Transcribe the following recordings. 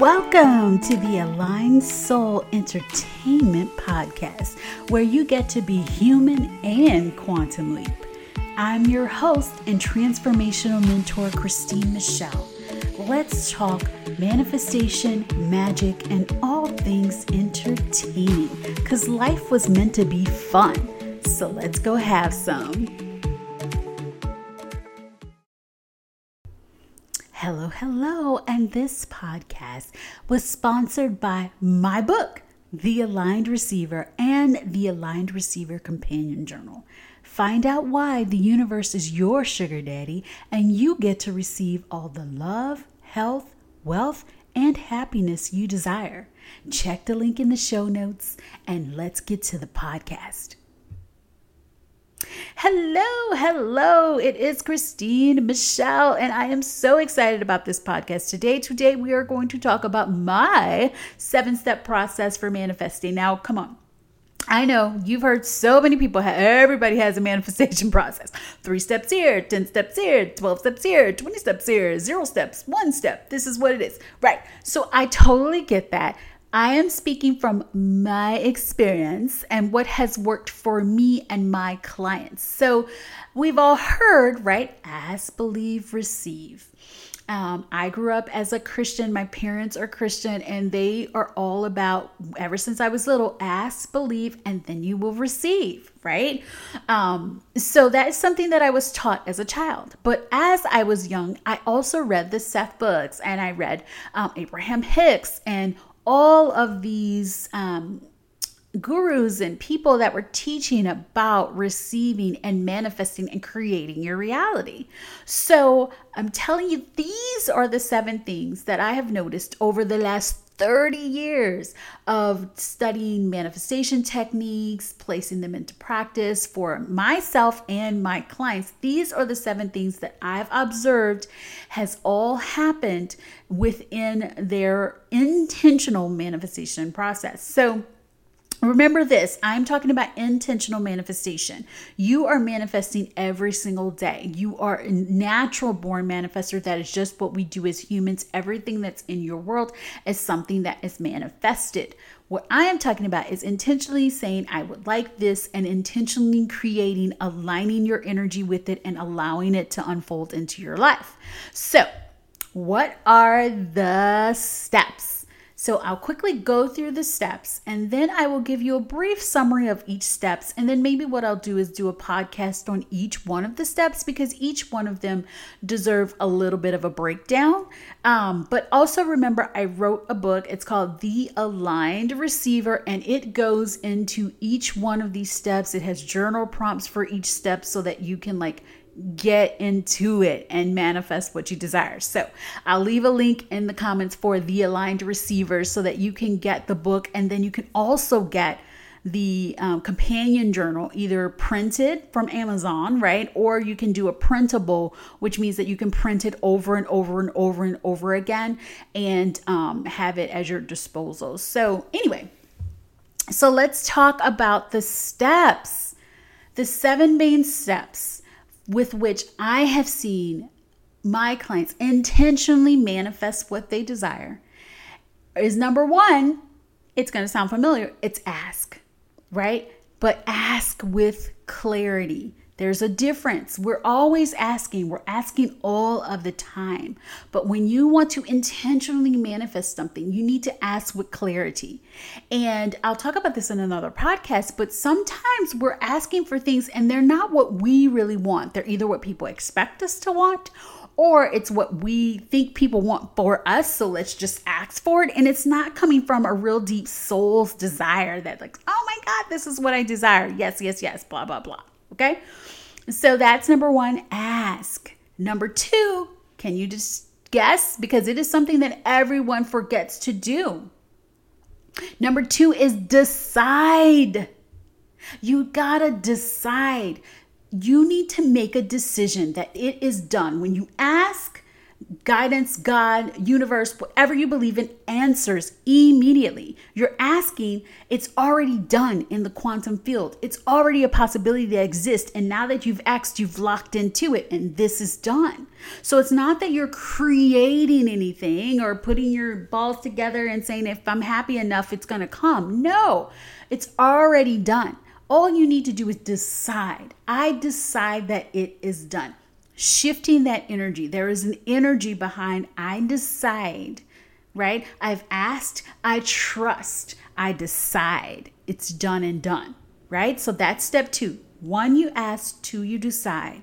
Welcome to the Aligned Soul Entertainment Podcast, where you get to be human and quantum leap. I'm your host and transformational mentor, Christine Michelle. Let's talk manifestation, magic, and all things entertaining because life was meant to be fun. So let's go have some. Hello. And this podcast was sponsored by my book, The Aligned Receiver, and the Aligned Receiver Companion Journal. Find out why the universe is your sugar daddy and you get to receive all the love, health, wealth, and happiness you desire. Check the link in the show notes and let's get to the podcast. Hello, hello. It is Christine Michelle, and I am so excited about this podcast today. Today, we are going to talk about my seven step process for manifesting. Now, come on. I know you've heard so many people, everybody has a manifestation process. Three steps here, 10 steps here, 12 steps here, 20 steps here, zero steps, one step. This is what it is. Right. So I totally get that. I am speaking from my experience and what has worked for me and my clients. So we've all heard, right? Ask, believe, receive. Um, I grew up as a Christian. My parents are Christian, and they are all about, ever since I was little, ask, believe, and then you will receive, right? Um, so that is something that I was taught as a child. But as I was young, I also read the Seth books and I read um, Abraham Hicks and all of these um, gurus and people that were teaching about receiving and manifesting and creating your reality. So I'm telling you, these are the seven things that I have noticed over the last 30 years of studying manifestation techniques, placing them into practice for myself and my clients. These are the seven things that I've observed has all happened within their intentional manifestation process. So, Remember this, I'm talking about intentional manifestation. You are manifesting every single day. You are a natural born manifester. That is just what we do as humans. Everything that's in your world is something that is manifested. What I am talking about is intentionally saying, I would like this, and intentionally creating, aligning your energy with it, and allowing it to unfold into your life. So, what are the steps? So I'll quickly go through the steps and then I will give you a brief summary of each steps. And then maybe what I'll do is do a podcast on each one of the steps because each one of them deserve a little bit of a breakdown. Um, but also remember, I wrote a book. It's called The Aligned Receiver and it goes into each one of these steps. It has journal prompts for each step so that you can like get into it and manifest what you desire. So, I'll leave a link in the comments for the aligned receivers so that you can get the book and then you can also get the um, companion journal either printed from Amazon, right? Or you can do a printable, which means that you can print it over and over and over and over again and um, have it as your disposal. So, anyway, so let's talk about the steps, the seven main steps with which I have seen my clients intentionally manifest what they desire is number one, it's going to sound familiar, it's ask, right? But ask with clarity. There's a difference. We're always asking, we're asking all of the time. But when you want to intentionally manifest something, you need to ask with clarity. And I'll talk about this in another podcast, but sometimes we're asking for things and they're not what we really want. They're either what people expect us to want or it's what we think people want for us. So let's just ask for it. And it's not coming from a real deep soul's desire that, like, oh my God, this is what I desire. Yes, yes, yes, blah, blah, blah. Okay. So that's number one, ask. Number two, can you just guess? Because it is something that everyone forgets to do. Number two is decide. You gotta decide. You need to make a decision that it is done. When you ask, guidance, God, universe, whatever you believe in, answers immediately. You're asking, it's already done in the quantum field. It's already a possibility that exists. And now that you've asked, you've locked into it, and this is done. So it's not that you're creating anything or putting your balls together and saying, if I'm happy enough, it's going to come. No, it's already done. All you need to do is decide. I decide that it is done shifting that energy. There is an energy behind I decide, right? I've asked, I trust, I decide. It's done and done, right? So that's step two. One, you ask, two, you decide.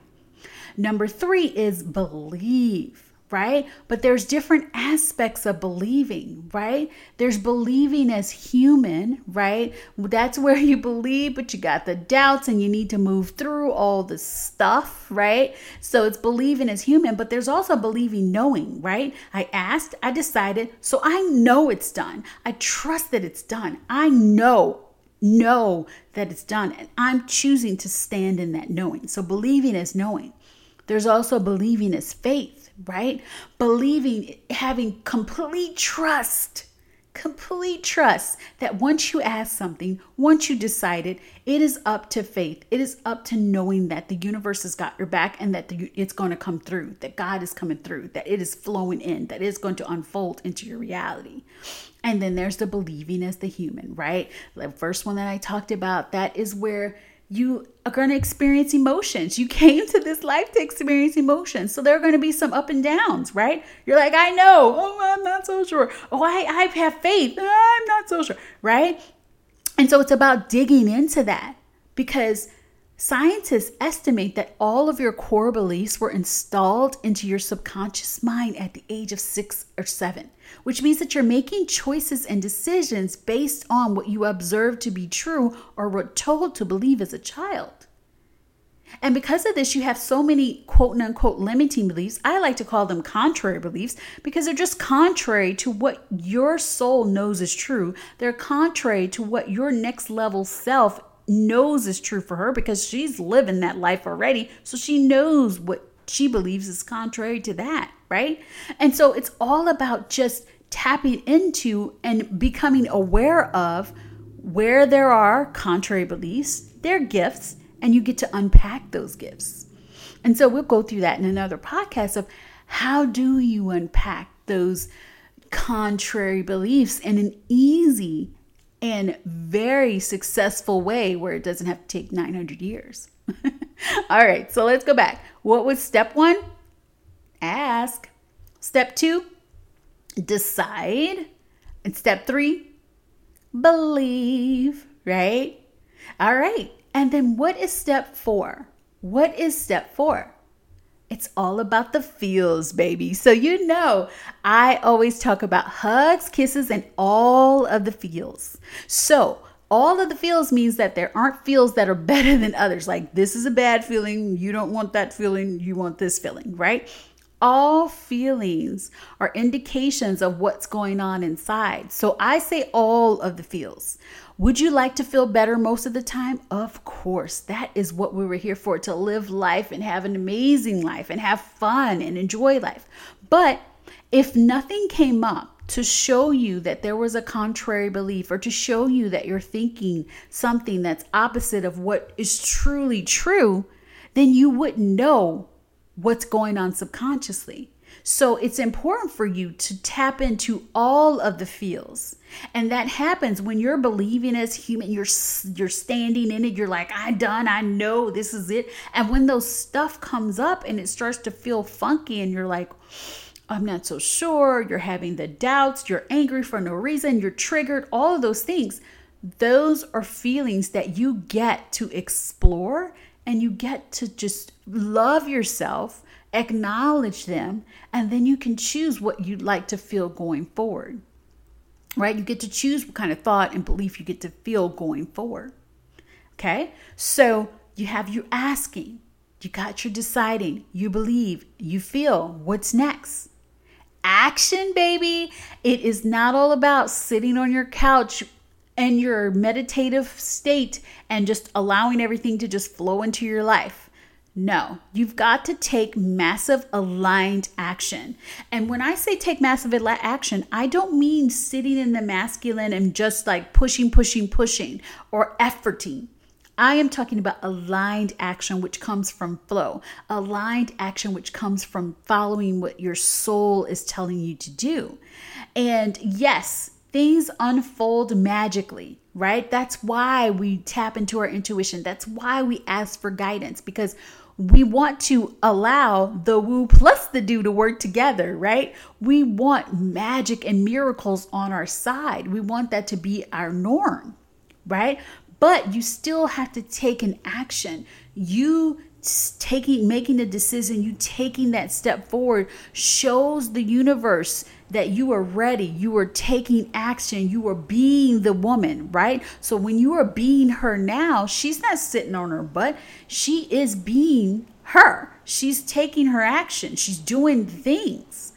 Number three is believe right? But there's different aspects of believing, right? There's believing as human, right? That's where you believe, but you got the doubts and you need to move through all the stuff, right? So it's believing as human, but there's also believing knowing, right? I asked, I decided, so I know it's done. I trust that it's done. I know know that it's done and I'm choosing to stand in that knowing. So believing is knowing. There's also believing as faith right? Believing, having complete trust, complete trust that once you ask something, once you decide it, it is up to faith. It is up to knowing that the universe has got your back and that the, it's going to come through, that God is coming through, that it is flowing in, that it is going to unfold into your reality. And then there's the believing as the human, right? The first one that I talked about, that is where you are going to experience emotions. You came to this life to experience emotions. So there are going to be some up and downs, right? You're like, I know. Oh, I'm not so sure. Oh, I, I have faith. I'm not so sure, right? And so it's about digging into that because Scientists estimate that all of your core beliefs were installed into your subconscious mind at the age of six or seven, which means that you're making choices and decisions based on what you observed to be true or were told to believe as a child. And because of this, you have so many quote unquote limiting beliefs. I like to call them contrary beliefs because they're just contrary to what your soul knows is true. They're contrary to what your next level self knows is true for her because she's living that life already. So she knows what she believes is contrary to that, right? And so it's all about just tapping into and becoming aware of where there are contrary beliefs, their gifts, and you get to unpack those gifts. And so we'll go through that in another podcast of how do you unpack those contrary beliefs in an easy and very successful way where it doesn't have to take 900 years. All right, so let's go back. What was step one? Ask. Step two, decide. And step three, believe, right? All right. And then what is step four? What is step four? It's all about the feels, baby. So, you know, I always talk about hugs, kisses, and all of the feels. So, all of the feels means that there aren't feels that are better than others. Like, this is a bad feeling. You don't want that feeling. You want this feeling, right? All feelings are indications of what's going on inside. So I say all of the feels. Would you like to feel better most of the time? Of course. That is what we were here for to live life and have an amazing life and have fun and enjoy life. But if nothing came up to show you that there was a contrary belief or to show you that you're thinking something that's opposite of what is truly true, then you wouldn't know what's going on subconsciously. So it's important for you to tap into all of the feels. And that happens when you're believing as human, you're you're standing in it, you're like, I done, I know this is it. And when those stuff comes up and it starts to feel funky and you're like, I'm not so sure, you're having the doubts, you're angry for no reason, you're triggered, all of those things. Those are feelings that you get to explore and you get to just love yourself acknowledge them, and then you can choose what you'd like to feel going forward. Right? You get to choose what kind of thought and belief you get to feel going forward. Okay? So you have you asking, you got your deciding, you believe, you feel. What's next? Action, baby. It is not all about sitting on your couch in your meditative state and just allowing everything to just flow into your life. No, you've got to take massive aligned action. And when I say take massive action, I don't mean sitting in the masculine and just like pushing, pushing, pushing or efforting. I am talking about aligned action, which comes from flow, aligned action, which comes from following what your soul is telling you to do. And yes, things unfold magically, right? That's why we tap into our intuition. That's why we ask for guidance because we want to allow the woo plus the do to work together, right? We want magic and miracles on our side. We want that to be our norm, right? But you still have to take an action. You taking making a decision, you taking that step forward shows the universe that you are ready, you are taking action, you are being the woman, right? So when you are being her now, she's not sitting on her butt. She is being her. She's taking her action. She's doing things.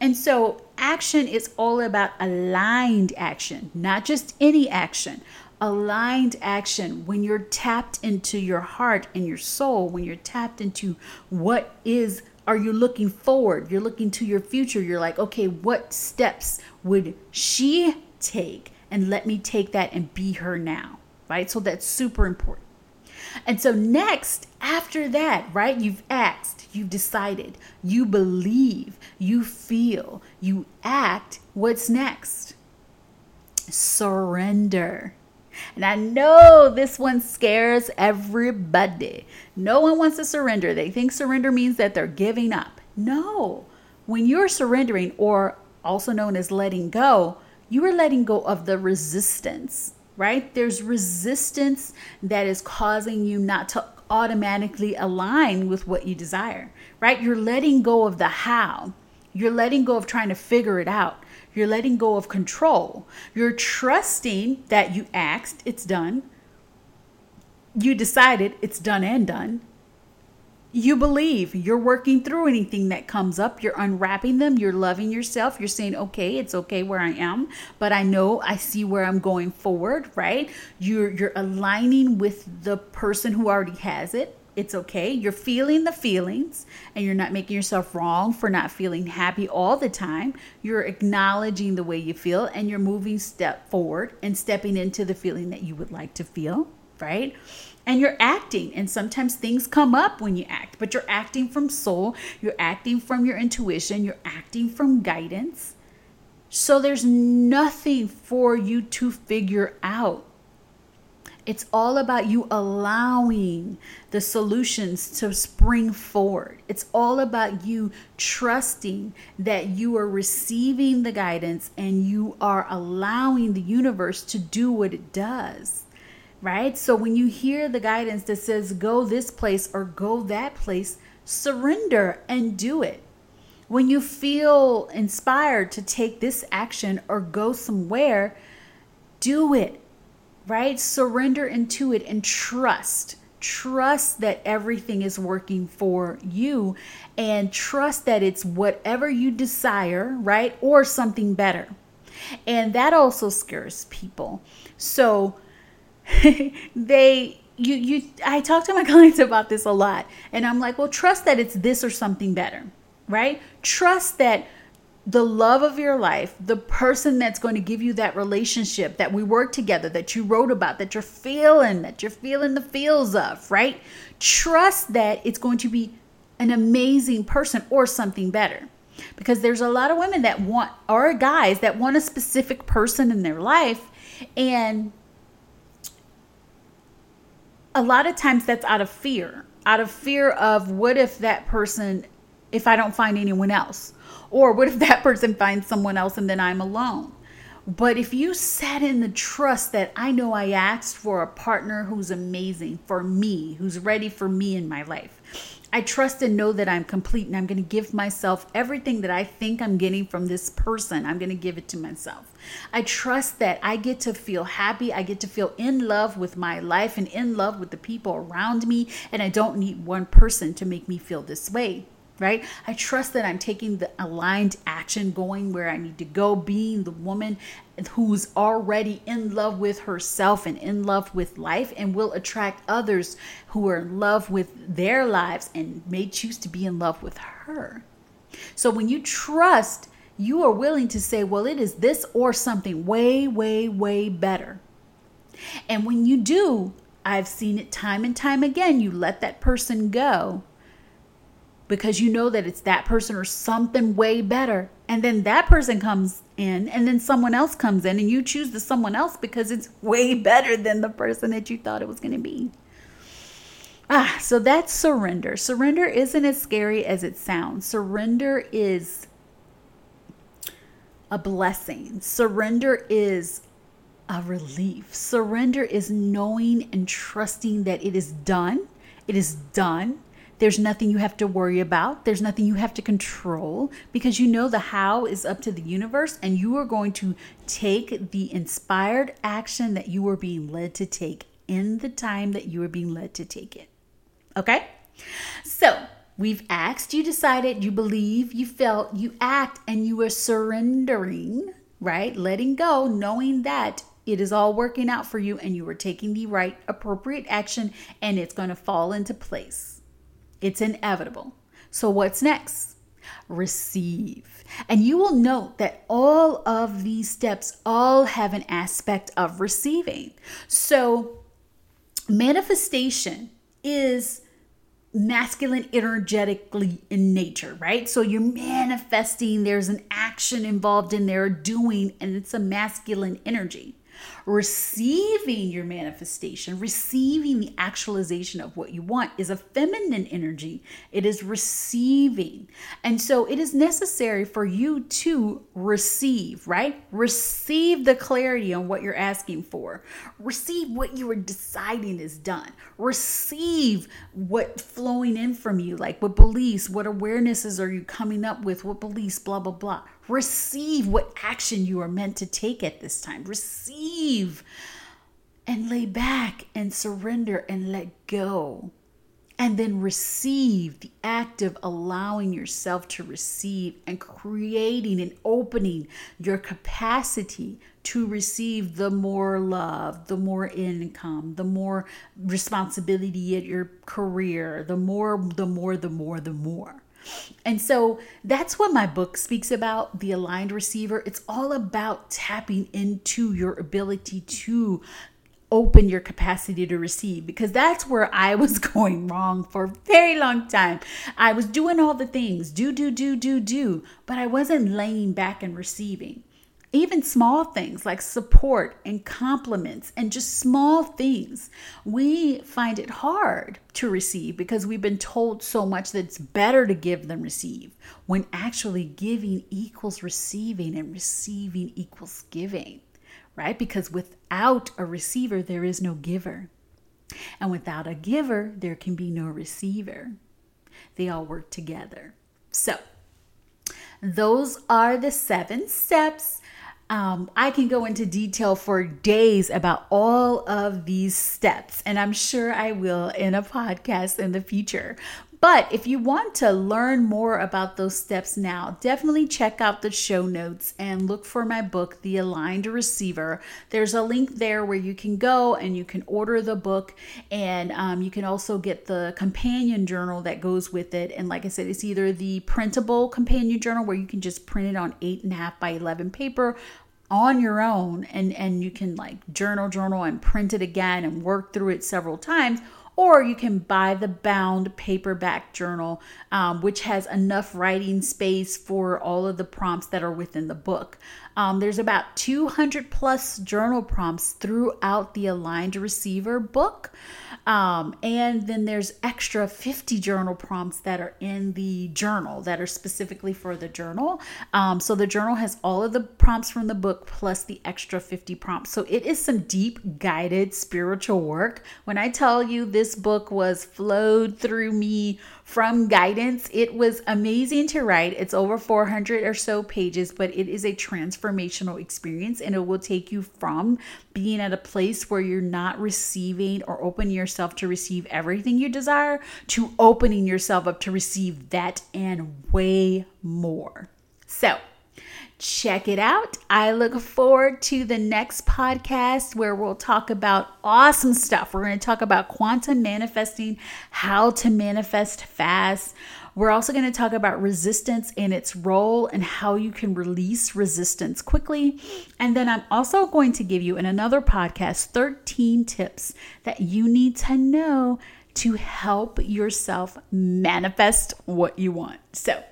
And so action is all about aligned action, not just any action aligned action, when you're tapped into your heart and your soul, when you're tapped into what is are you looking forward? You're looking to your future. You're like, okay, what steps would she take? And let me take that and be her now, right? So that's super important. And so, next, after that, right, you've asked, you've decided, you believe, you feel, you act. What's next? Surrender. And I know this one scares everybody. No one wants to surrender. They think surrender means that they're giving up. No. When you're surrendering, or also known as letting go, you are letting go of the resistance, right? There's resistance that is causing you not to automatically align with what you desire, right? You're letting go of the how. You're letting go of trying to figure it out. You're letting go of control. You're trusting that you asked, it's done. You decided it's done and done. You believe you're working through anything that comes up. You're unwrapping them. You're loving yourself. You're saying, okay, it's okay where I am, but I know I see where I'm going forward, right? You're, you're aligning with the person who already has it it's okay. You're feeling the feelings and you're not making yourself wrong for not feeling happy all the time. You're acknowledging the way you feel and you're moving step forward and stepping into the feeling that you would like to feel, right? And you're acting, and sometimes things come up when you act, but you're acting from soul, you're acting from your intuition, you're acting from guidance. So there's nothing for you to figure out it's all about you allowing the solutions to spring forward. It's all about you trusting that you are receiving the guidance and you are allowing the universe to do what it does. Right? So when you hear the guidance that says go this place or go that place, surrender and do it. When you feel inspired to take this action or go somewhere, do it right? Surrender into it and trust. Trust that everything is working for you and trust that it's whatever you desire, right? Or something better. And that also scares people. So they you you I talk to my clients about this a lot and I'm like, "Well, trust that it's this or something better." Right? Trust that the love of your life, the person that's going to give you that relationship that we work together, that you wrote about, that you're feeling, that you're feeling the feels of, right? Trust that it's going to be an amazing person or something better. Because there's a lot of women that want, or guys that want a specific person in their life. And a lot of times that's out of fear, out of fear of what if that person, if I don't find anyone else or what if that person finds someone else and then I'm alone? But if you sat in the trust that I know I asked for a partner who's amazing for me, who's ready for me in my life, I trust and know that I'm complete and I'm going to give myself everything that I think I'm getting from this person. I'm going to give it to myself. I trust that I get to feel happy. I get to feel in love with my life and in love with the people around me. And I don't need one person to make me feel this way right? I trust that I'm taking the aligned action, going where I need to go, being the woman who's already in love with herself and in love with life and will attract others who are in love with their lives and may choose to be in love with her. So when you trust, you are willing to say, well, it is this or something way, way, way better. And when you do, I've seen it time and time again, you let that person go because you know that it's that person or something way better. And then that person comes in, and then someone else comes in, and you choose the someone else because it's way better than the person that you thought it was going to be. Ah, so that's surrender. Surrender isn't as scary as it sounds. Surrender is a blessing. Surrender is a relief. Surrender is knowing and trusting that it is done. It is done. There's nothing you have to worry about. There's nothing you have to control because you know the how is up to the universe and you are going to take the inspired action that you are being led to take in the time that you are being led to take it. Okay? So, we've asked, you decided, you believe, you felt, you act, and you are surrendering, right? Letting go, knowing that it is all working out for you and you are taking the right appropriate action and it's going to fall into place. It's inevitable. So, what's next? Receive. And you will note that all of these steps all have an aspect of receiving. So, manifestation is masculine energetically in nature, right? So you're manifesting, there's an action involved in there, doing, and it's a masculine energy receiving your manifestation, receiving the actualization of what you want is a feminine energy. It is receiving. And so it is necessary for you to receive, right? Receive the clarity on what you're asking for. Receive what you are deciding is done. Receive what flowing in from you, like what beliefs, what awarenesses are you coming up with, what beliefs, blah, blah, blah. Receive what action you are meant to take at this time. Receive and lay back and surrender and let go. And then receive the act of allowing yourself to receive and creating and opening your capacity to receive the more love, the more income, the more responsibility at your career, the more, the more, the more, the more. And so that's what my book speaks about the aligned receiver. It's all about tapping into your ability to open your capacity to receive because that's where I was going wrong for a very long time. I was doing all the things, do, do, do, do, do, but I wasn't laying back and receiving even small things like support and compliments and just small things, we find it hard to receive because we've been told so much that it's better to give than receive, when actually giving equals receiving and receiving equals giving, right? Because without a receiver, there is no giver. And without a giver, there can be no receiver. They all work together. So, those are the seven steps um, I can go into detail for days about all of these steps, and I'm sure I will in a podcast in the future. But if you want to learn more about those steps now, definitely check out the show notes and look for my book, The Aligned Receiver. There's a link there where you can go and you can order the book, and um, you can also get the companion journal that goes with it. And like I said, it's either the printable companion journal where you can just print it on eight and a half by 11 paper on your own and and you can like journal journal and print it again and work through it several times or you can buy the bound paperback journal, um, which has enough writing space for all of the prompts that are within the book. Um, there's about 200 plus journal prompts throughout the Aligned Receiver book. Um, and then there's extra 50 journal prompts that are in the journal that are specifically for the journal. Um, so the journal has all of the prompts from the book plus the extra 50 prompts. So it is some deep guided spiritual work. When I tell you this book was flowed through me from guidance. It was amazing to write. It's over 400 or so pages, but it is a transformational experience and it will take you from being at a place where you're not receiving or opening yourself to receive everything you desire to opening yourself up to receive that and way more. So, check it out. I look forward to the next podcast where we'll talk about awesome stuff. We're going to talk about quantum manifesting, how to manifest fast. We're also going to talk about resistance and its role and how you can release resistance quickly. And then I'm also going to give you in another podcast 13 tips that you need to know to help yourself manifest what you want. So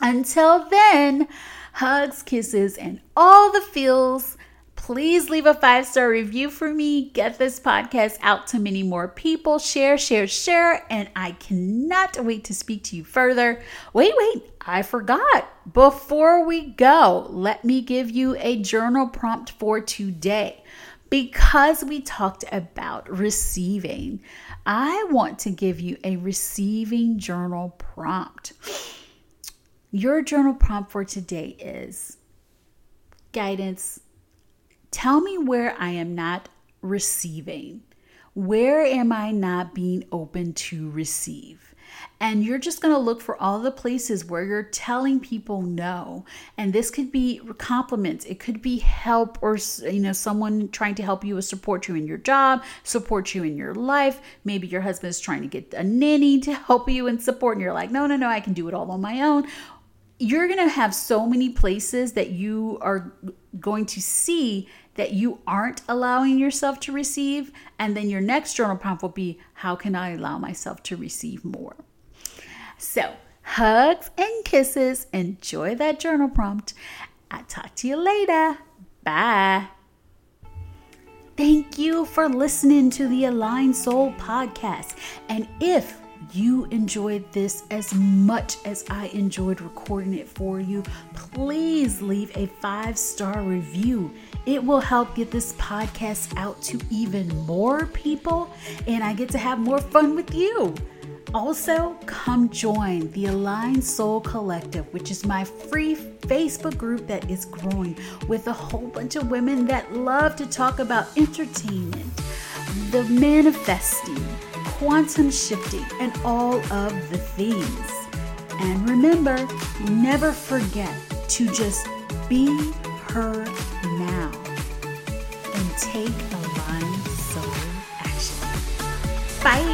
until then, hugs, kisses, and all the feels. Please leave a five star review for me. Get this podcast out to many more people. Share, share, share. And I cannot wait to speak to you further. Wait, wait, I forgot. Before we go, let me give you a journal prompt for today. Because we talked about receiving, I want to give you a receiving journal prompt. Your journal prompt for today is guidance. Tell me where I am not receiving. Where am I not being open to receive? And you're just going to look for all the places where you're telling people no. And this could be compliments, it could be help or you know someone trying to help you or support you in your job, support you in your life. Maybe your husband is trying to get a nanny to help you and support and you're like, "No, no, no, I can do it all on my own." You're going to have so many places that you are going to see that you aren't allowing yourself to receive. And then your next journal prompt will be How can I allow myself to receive more? So, hugs and kisses. Enjoy that journal prompt. I'll talk to you later. Bye. Thank you for listening to the Aligned Soul podcast. And if you enjoyed this as much as I enjoyed recording it for you, please leave a five star review. It will help get this podcast out to even more people, and I get to have more fun with you. Also, come join the Aligned Soul Collective, which is my free Facebook group that is growing with a whole bunch of women that love to talk about entertainment, the manifesting quantum shifting, and all of the things. And remember, never forget to just be her now and take aligned soul action. Bye.